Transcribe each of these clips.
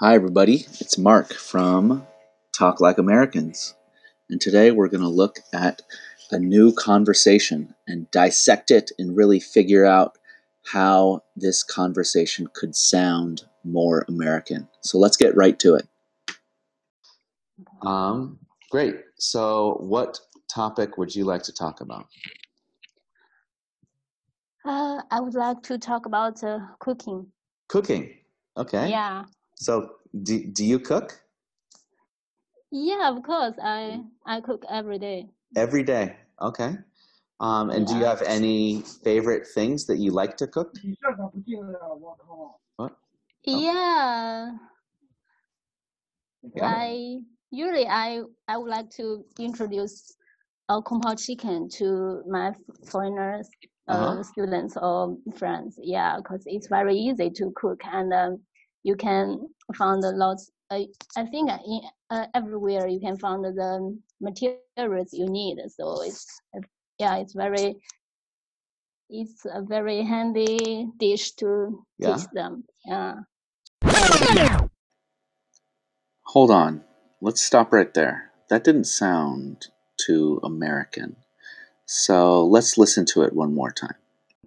Hi, everybody. It's Mark from Talk Like Americans. And today we're going to look at a new conversation and dissect it and really figure out how this conversation could sound more American. So let's get right to it. Um, great. So, what topic would you like to talk about? Uh, I would like to talk about uh, cooking. Cooking. Okay. Yeah. So, do, do you cook Yeah, of course. I I cook every day. every day? Okay. Um, and do you have any favorite things that you like to cook? What? Yeah. Yeah. I usually I I would like to introduce uh, kung pao chicken to my foreigners, uh, Uh-huh. students or friends. Yeah, because it's very easy to cook and um, you can find a lot. Uh, I think in, uh, everywhere you can find the materials you need. So it's yeah, it's very it's a very handy dish to Yeah. teach them. Yeah. Hold on. Let's stop right there. That didn't sound too American. So let's listen to it one more time.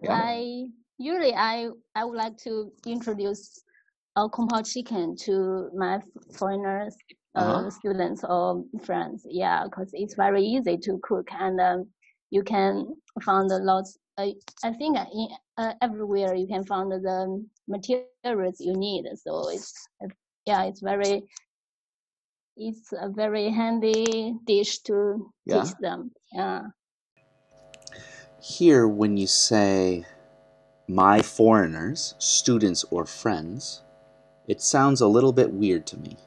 Yeah. I usually I I would like to introduce uh, kung pao chicken to my foreigners, uh, Uh-huh. students or friends. Yeah, because it's very easy to cook and um, you can find a lot. Uh, I think in, uh, everywhere you can find the materials you need. So it's uh, yeah, it's very it's a very handy dish to Yeah. teach them. Yeah. Here, when you say my foreigners, students, or friends, it sounds a little bit weird to me.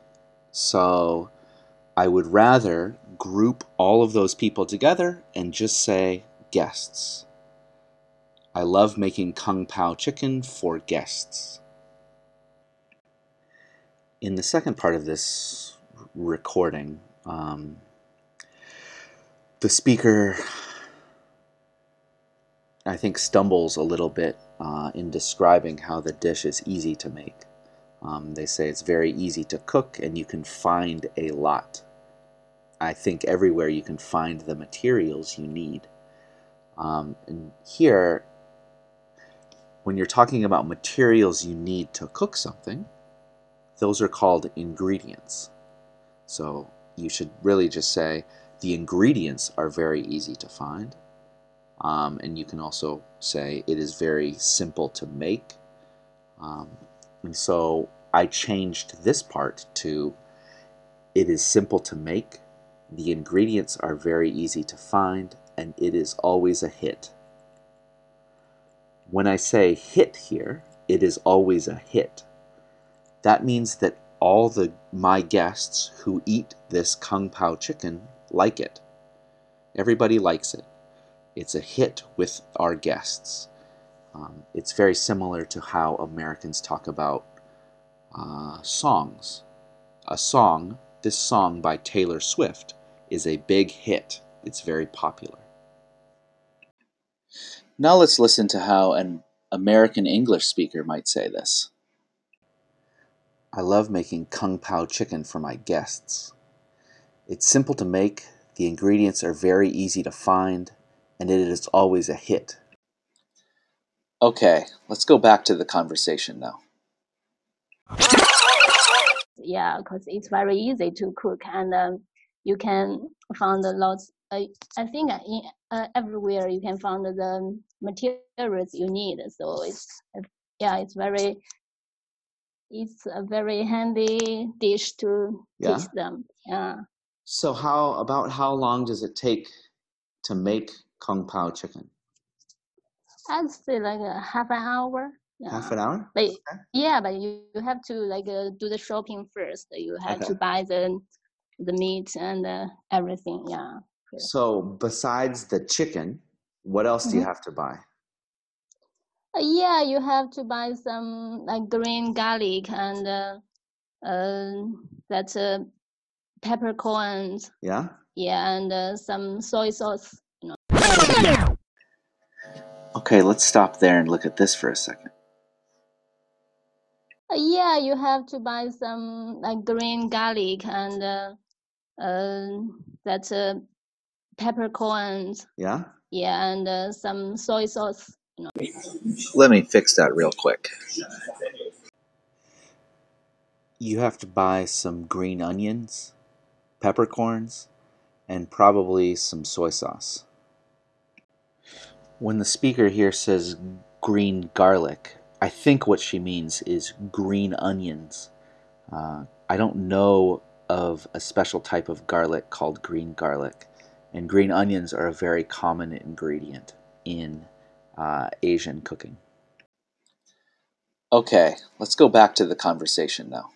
So I would rather group all of those people together and just say guests. I love making kung pao chicken for guests. In the second part of this recording, um, the speaker I think, stumbles a little bit uh, in describing how the dish is easy to make. Um, they say it's very easy to cook and you can find a lot. I think everywhere you can find the materials you need. Um, and here, when you're talking about materials you need to cook something, those are called ingredients. So you should really just say the ingredients are very easy to find. Um, and you can also say it is very simple to make. Um, and so I changed this part to it is simple to make, the ingredients are very easy to find, and it is always a hit. When I say hit here, it is always a hit. That means that all the my guests who eat this kung pao chicken like it. Everybody likes it it's a hit with our guests. Um, it's very similar to how Americans talk about uh, songs. A song, this song by Taylor Swift, is a big hit. It's very popular. Now let's listen to how an American English speaker might say this. I love making kung pao chicken for my guests. It's simple to make, the ingredients are very easy to find, and it is always a hit. Okay, let's go back to the conversation now. yeah, because it's very easy to cook and um, you can find a lot. Uh, I think in, uh, everywhere you can find the materials you need. So it's uh, yeah, it's very it's a very handy dish to Yeah. teach them. Yeah. So, how about how long does it take to make kung pao chicken? I'd say like a half an hour. Yeah. Half an hour? But yeah, but you, you have to like uh, do the shopping first. You have Okay. to buy the the meat and uh, everything. Yeah. So, besides the chicken, what else do you have to buy? Uh, yeah, you have to buy some like green garlic and uh, uh, that uh, peppercorns. Yeah? Yeah, and uh, some soy sauce. You know. Okay, let's stop there and look at this for a second. Uh, yeah, you have to buy some like green garlic and uh, uh, that uh, peppercorns. Yeah. Yeah, and uh, some soy sauce. You know. Let me fix that real quick. You have to buy some green onions, peppercorns, and probably some soy sauce. When the speaker here says green garlic, I think what she means is green onions. Uh, I don't know of a special type of garlic called green garlic, and green onions are a very common ingredient in uh, Asian cooking. Okay, let's go back to the conversation now.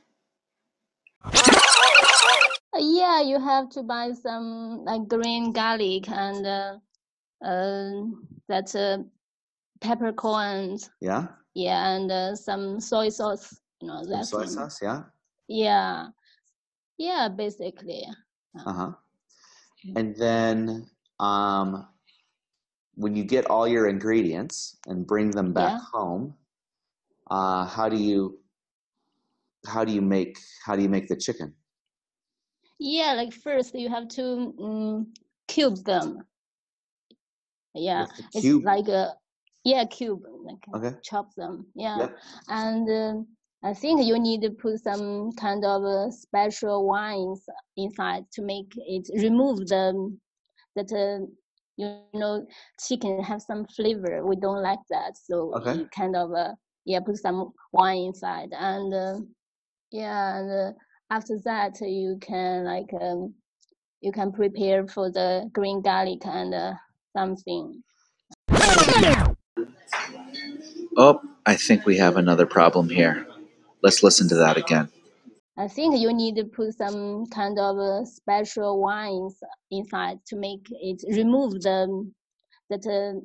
Yeah, you have to buy some like green garlic and uh, uh, that uh, peppercorns. Yeah. Yeah, and uh, some soy sauce. You know that soy sauce. Yeah. Yeah, yeah, basically. Uh huh. And then, um, when you get all your ingredients and bring them back Yeah. home, uh, how do you how do you make how do you make the chicken? Yeah, like first you have to um, cube them. Yeah, it's cube. like a yeah cube, like Okay. chop them. Yeah, and uh, I think you need to put some kind of uh, special wines inside to make it remove the that uh, you know chicken have some flavor. We don't like that, so Okay. you kind of uh, yeah put some wine inside and uh, yeah and uh, after that you can like um, you can prepare for the green garlic and uh, something. Oh, I think we have another problem here. Let's listen to that again. I think you need to put some kind of uh, special wines inside to make it remove the that uh,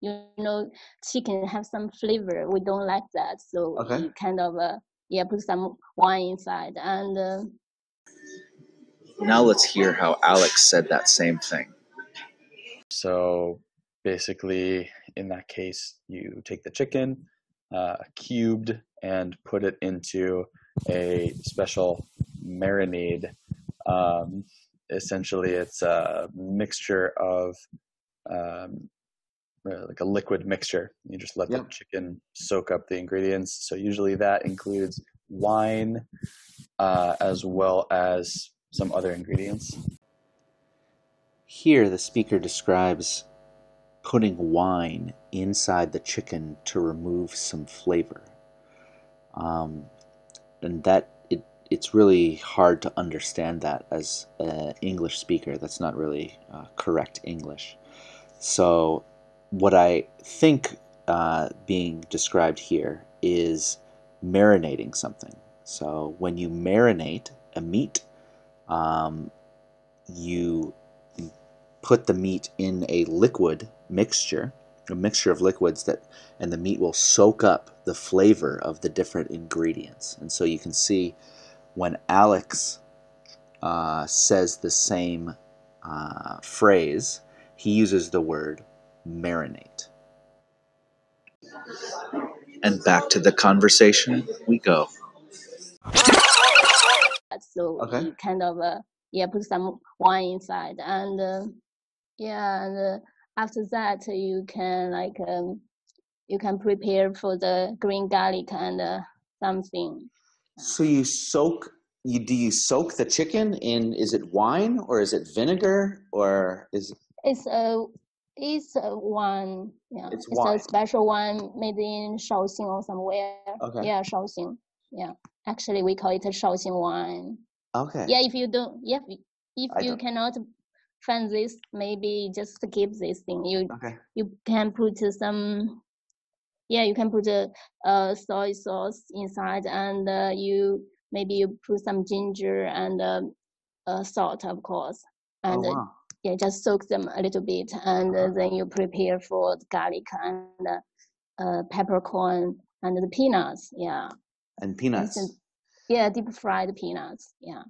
you know chicken have some flavor. We don't like that, so Okay. you kind of uh, yeah put some wine inside and uh, Now let's hear how Alex said that same thing. So basically, in that case, you take the chicken, uh, cubed, and put it into a special marinade. Um, essentially, it's a mixture of um, like a liquid mixture. You just let the chicken soak up the ingredients. So usually that includes wine uh, as well as some other ingredients. Here, the speaker describes putting wine inside the chicken to remove some flavor. Um, and that it, it's really hard to understand that as an English speaker. That's not really uh, correct English. So, what I think uh, being described here is marinating something. So, when you marinate a meat, um, you put the meat in a liquid mixture, a mixture of liquids that, and the meat will soak up the flavor of the different ingredients. And so you can see when Alex uh, says the same uh, phrase, he uses the word marinate. And back to the conversation we go. so Okay. kind of uh, yeah put some wine inside and uh, yeah and uh, after that you can like um, you can prepare for the green garlic and uh, something So you soak you do you soak the chicken in is it wine or is it vinegar or is it's a it's a one yeah It's it's, wine. a special one made in Shaoxing or somewhere Okay. yeah Shaoxing yeah actually we call it a Shaoxing wine okay. yeah if you don't yeah if, if I you don't- cannot find this maybe just keep this thing you Okay. you can put some yeah you can put a, uh soy sauce inside and uh, you maybe you put some ginger and um, uh, salt of course Oh and uh, wow. yeah just soak them a little bit and uh, then you prepare for the garlic and uh, uh, peppercorn and the peanuts yeah And peanuts. Instant- yeah deep fried peanuts yeah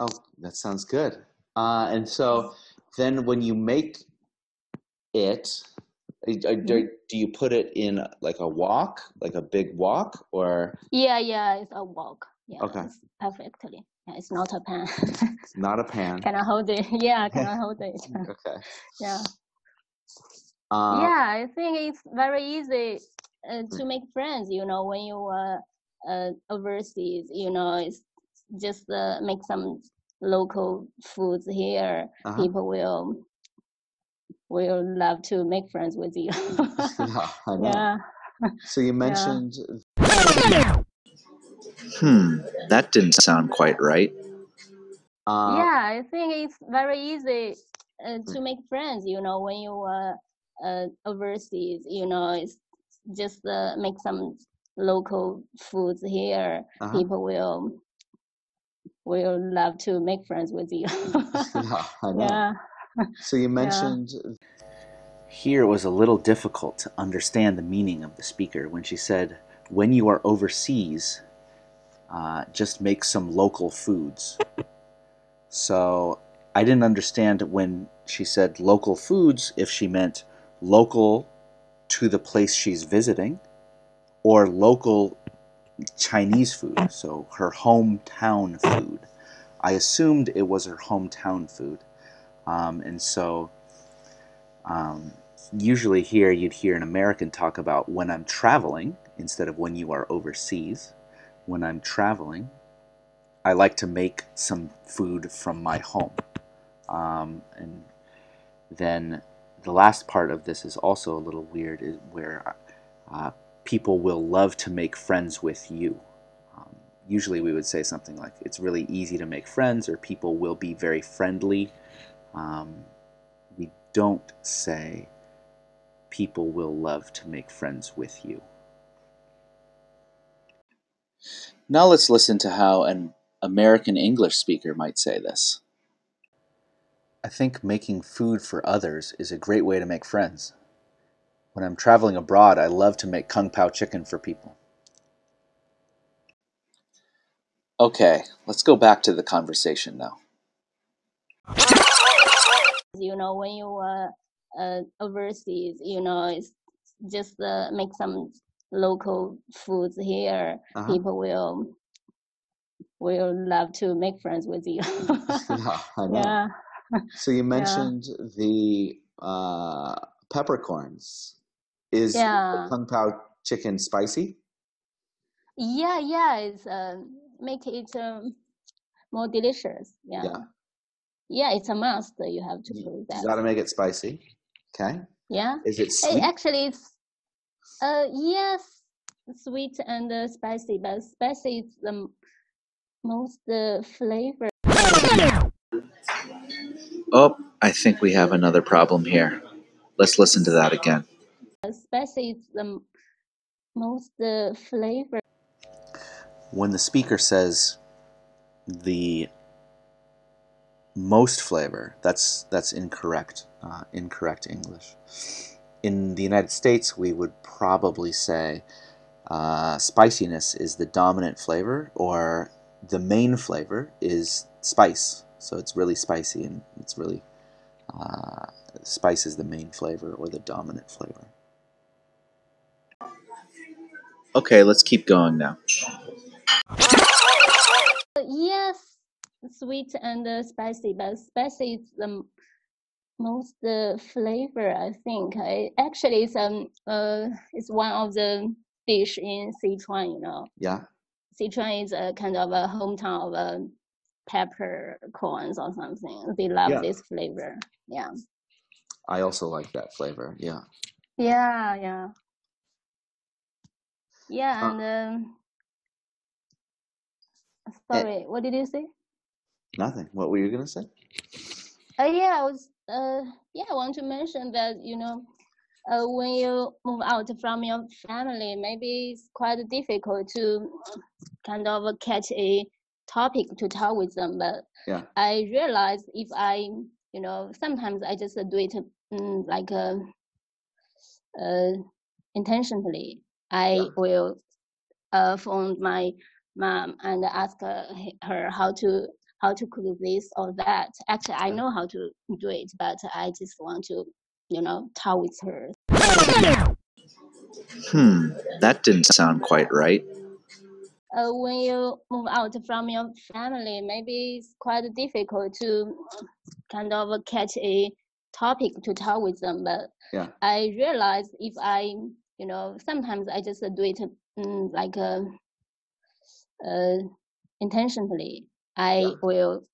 Oh, that sounds good. Uh, and so then when you make it, Uh, uh, Do, do you put it in like a wok, like a big wok, or Yeah, yeah, it's a wok. Yeah, Okay. perfectly. Yeah, it's not a pan. it's not a pan? can I hold it? Yeah, can I hold it? Okay. yeah. Um, yeah, I think it's very easy uh, to make friends. You know, when you are uh, overseas, you know, it's just uh, make some local foods here. Uh-huh. People will will love to make friends with you. yeah, yeah. So you mentioned Hmm, that didn't sound quite right. uh, yeah, I think it's very easy uh, to make friends. You know, when you are uh, overseas, you know, it's just uh, make some local foods here. uh-huh. People will will love to make friends with you. yeah, I know. yeah, So you mentioned Here it was a little difficult to understand the meaning of the speaker when she said, when you are overseas, uh, just make some local foods. So I didn't understand when she said local foods if she meant local to the place she's visiting or local Chinese food, so her hometown food. I assumed it was her hometown food. Um, and so um, usually here you'd hear an American talk about when I'm traveling instead of when you are overseas. When I'm traveling, I like to make some food from my home. Um, and then the last part of this is also a little weird, where uh, people will love to make friends with you. Um, usually we would say something like, it's really easy to make friends, or people will be very friendly. Um, we don't say people will love to make friends with you. Now let's listen to how an American English speaker might say this. I think making food for others is a great way to make friends. When I'm traveling abroad, I love to make kung pao chicken for people. Okay, let's go back to the conversation now. you know, when you are uh, overseas, you know, it's just uh, make some local foods here. Uh-huh. People will will love to make friends with you. yeah, I know. yeah. So you mentioned the uh, peppercorns. Is Yeah. kung pao chicken spicy? Yeah, yeah, it's uh, make it um, more delicious. Yeah. Yeah. yeah, it's a must. You have to You, put you got to make it spicy. Okay. Yeah. Is it sweet? actually, it's uh yes, sweet and uh, spicy, but spicy is the m- most uh, flavor. Oh, I think we have another problem here. Let's listen to that again. Is the most uh, flavor. When the speaker says the most flavor, that's that's incorrect. Uh, incorrect English. In the United States, we would probably say uh, spiciness is the dominant flavor, or the main flavor is spice. So it's really spicy, and it's really uh, spice is the main flavor or the dominant flavor. Okay, let's keep going now. Yes, sweet and uh, spicy, but spicy is the most uh, flavor. I think. I, actually, it's um uh it's one of the dish in Sichuan. You know. Yeah. Sichuan is a kind of a hometown of uh, peppercorns or something. They love Yeah. this flavor. Yeah. I also like that flavor. Yeah. Yeah, yeah. Yeah, Uh, and um, Eh. sorry, what did you say? Nothing. What were you gonna say? Uh, yeah, I was uh yeah, I want to mention that you know, uh, when you move out from your family, maybe it's quite difficult to kind of catch a topic to talk with them. But Yeah. I realized if I, you know, sometimes I just do it mm, like uh, uh, intentionally. I will uh, phone my mom and ask uh, her how to how to cook this or that. Actually, I know how to do it, but I just want to, you know, talk with her. Hmm, that didn't sound quite right. Uh, when you move out from your family, maybe it's quite difficult to kind of catch a topic to talk with them. But Yeah. I realize if I, you know, sometimes I just do it mm, like uh, uh, intentionally. I Yeah. will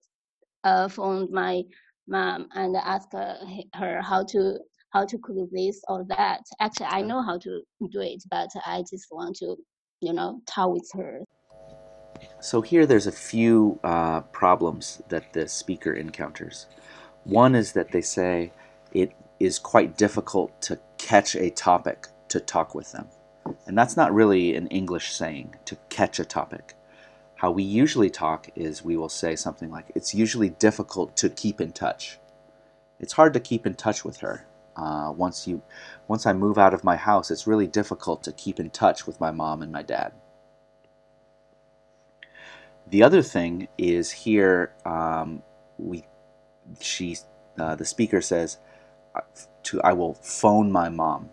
uh, phone my mom and ask uh, her how to how to cook this or that. Actually, I know how to do it, but I just want to, you know, talk with her. So here there's a few uh, problems that the speaker encounters. One is that they say it is quite difficult to catch a topic to talk with them. And that's not really an English saying, to catch a topic. How we usually talk is we will say something like, it's usually difficult to keep in touch. It's hard to keep in touch with her. Uh, once you, once I move out of my house, it's really difficult to keep in touch with my mom and my dad. The other thing is here um, we she uh, the speaker says to I will phone my mom,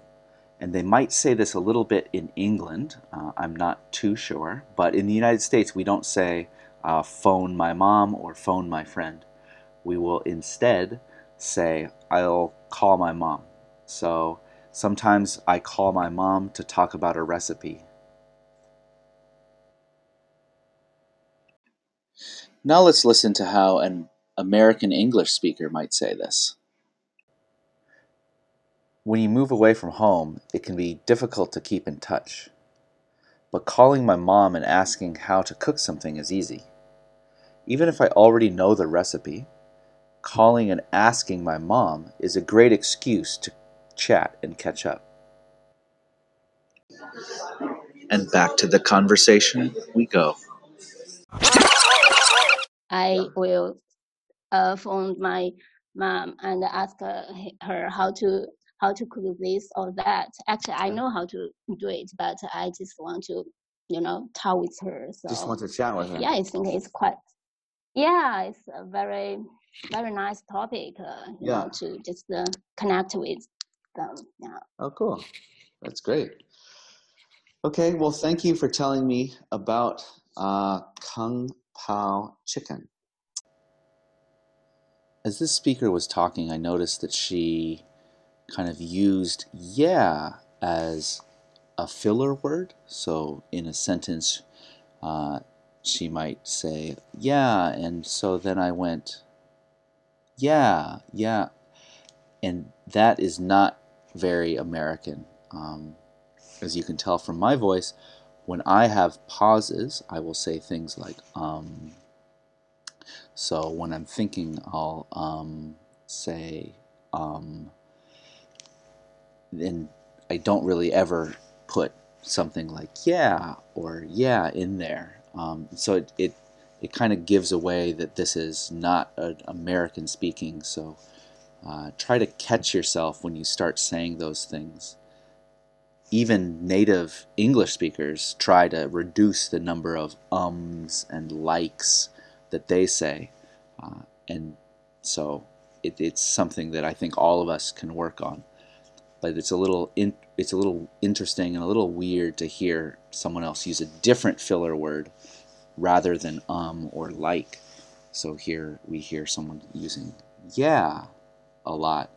and they might say this a little bit in England. Uh, I'm not too sure, but in the United States we don't say uh, phone my mom or phone my friend. We will instead say I'll call my mom. So sometimes I call my mom to talk about a recipe. Now let's listen to how an American English speaker might say this. When you move away from home, it can be difficult to keep in touch. But calling my mom and asking how to cook something is easy. Even if I already know the recipe, calling and asking my mom is a great excuse to chat and catch up. And back to the conversation we go. I will uh, phone my mom and ask uh, her how to how to cook this or that. Actually, I know how to do it, but I just want to, you know, talk with her. So Just want to chat with her. yeah, I think it's quite. Yeah, it's a very very nice topic. Uh, you Yeah. know, to just uh, connect with them. Yeah. Oh, cool. That's great. Okay, well, thank you for telling me about uh, Kung Pao chicken. As this speaker was talking, I noticed that she kind of used yeah as a filler word. So in a sentence, uh, she might say yeah, and so then I went yeah, yeah, and that is not very American. Um, as you can tell from my voice, when I have pauses, I will say things like um. So when I'm thinking, I'll um, say um, and I don't really ever put something like yeah or yeah in there. Um, so it, it, it kind of gives away that this is not an American speaking. So uh, try to catch yourself when you start saying those things. Even native English speakers try to reduce the number of ums and likes that they say. Uh, and so it, it's something that I think all of us can work on it's a little in, it's a little interesting and a little weird to hear someone else use a different filler word rather than um or like. So here we hear someone using yeah a lot,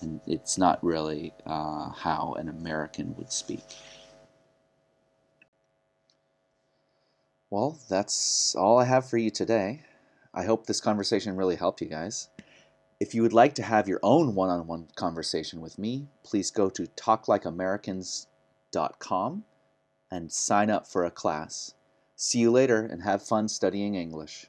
and it's not really uh, how an American would speak. Well, that's all I have for you today. I hope this conversation really helped you guys. If you would like to have your own one on one conversation with me, please go to talklikeamericans.com and sign up for a class. See you later and have fun studying English.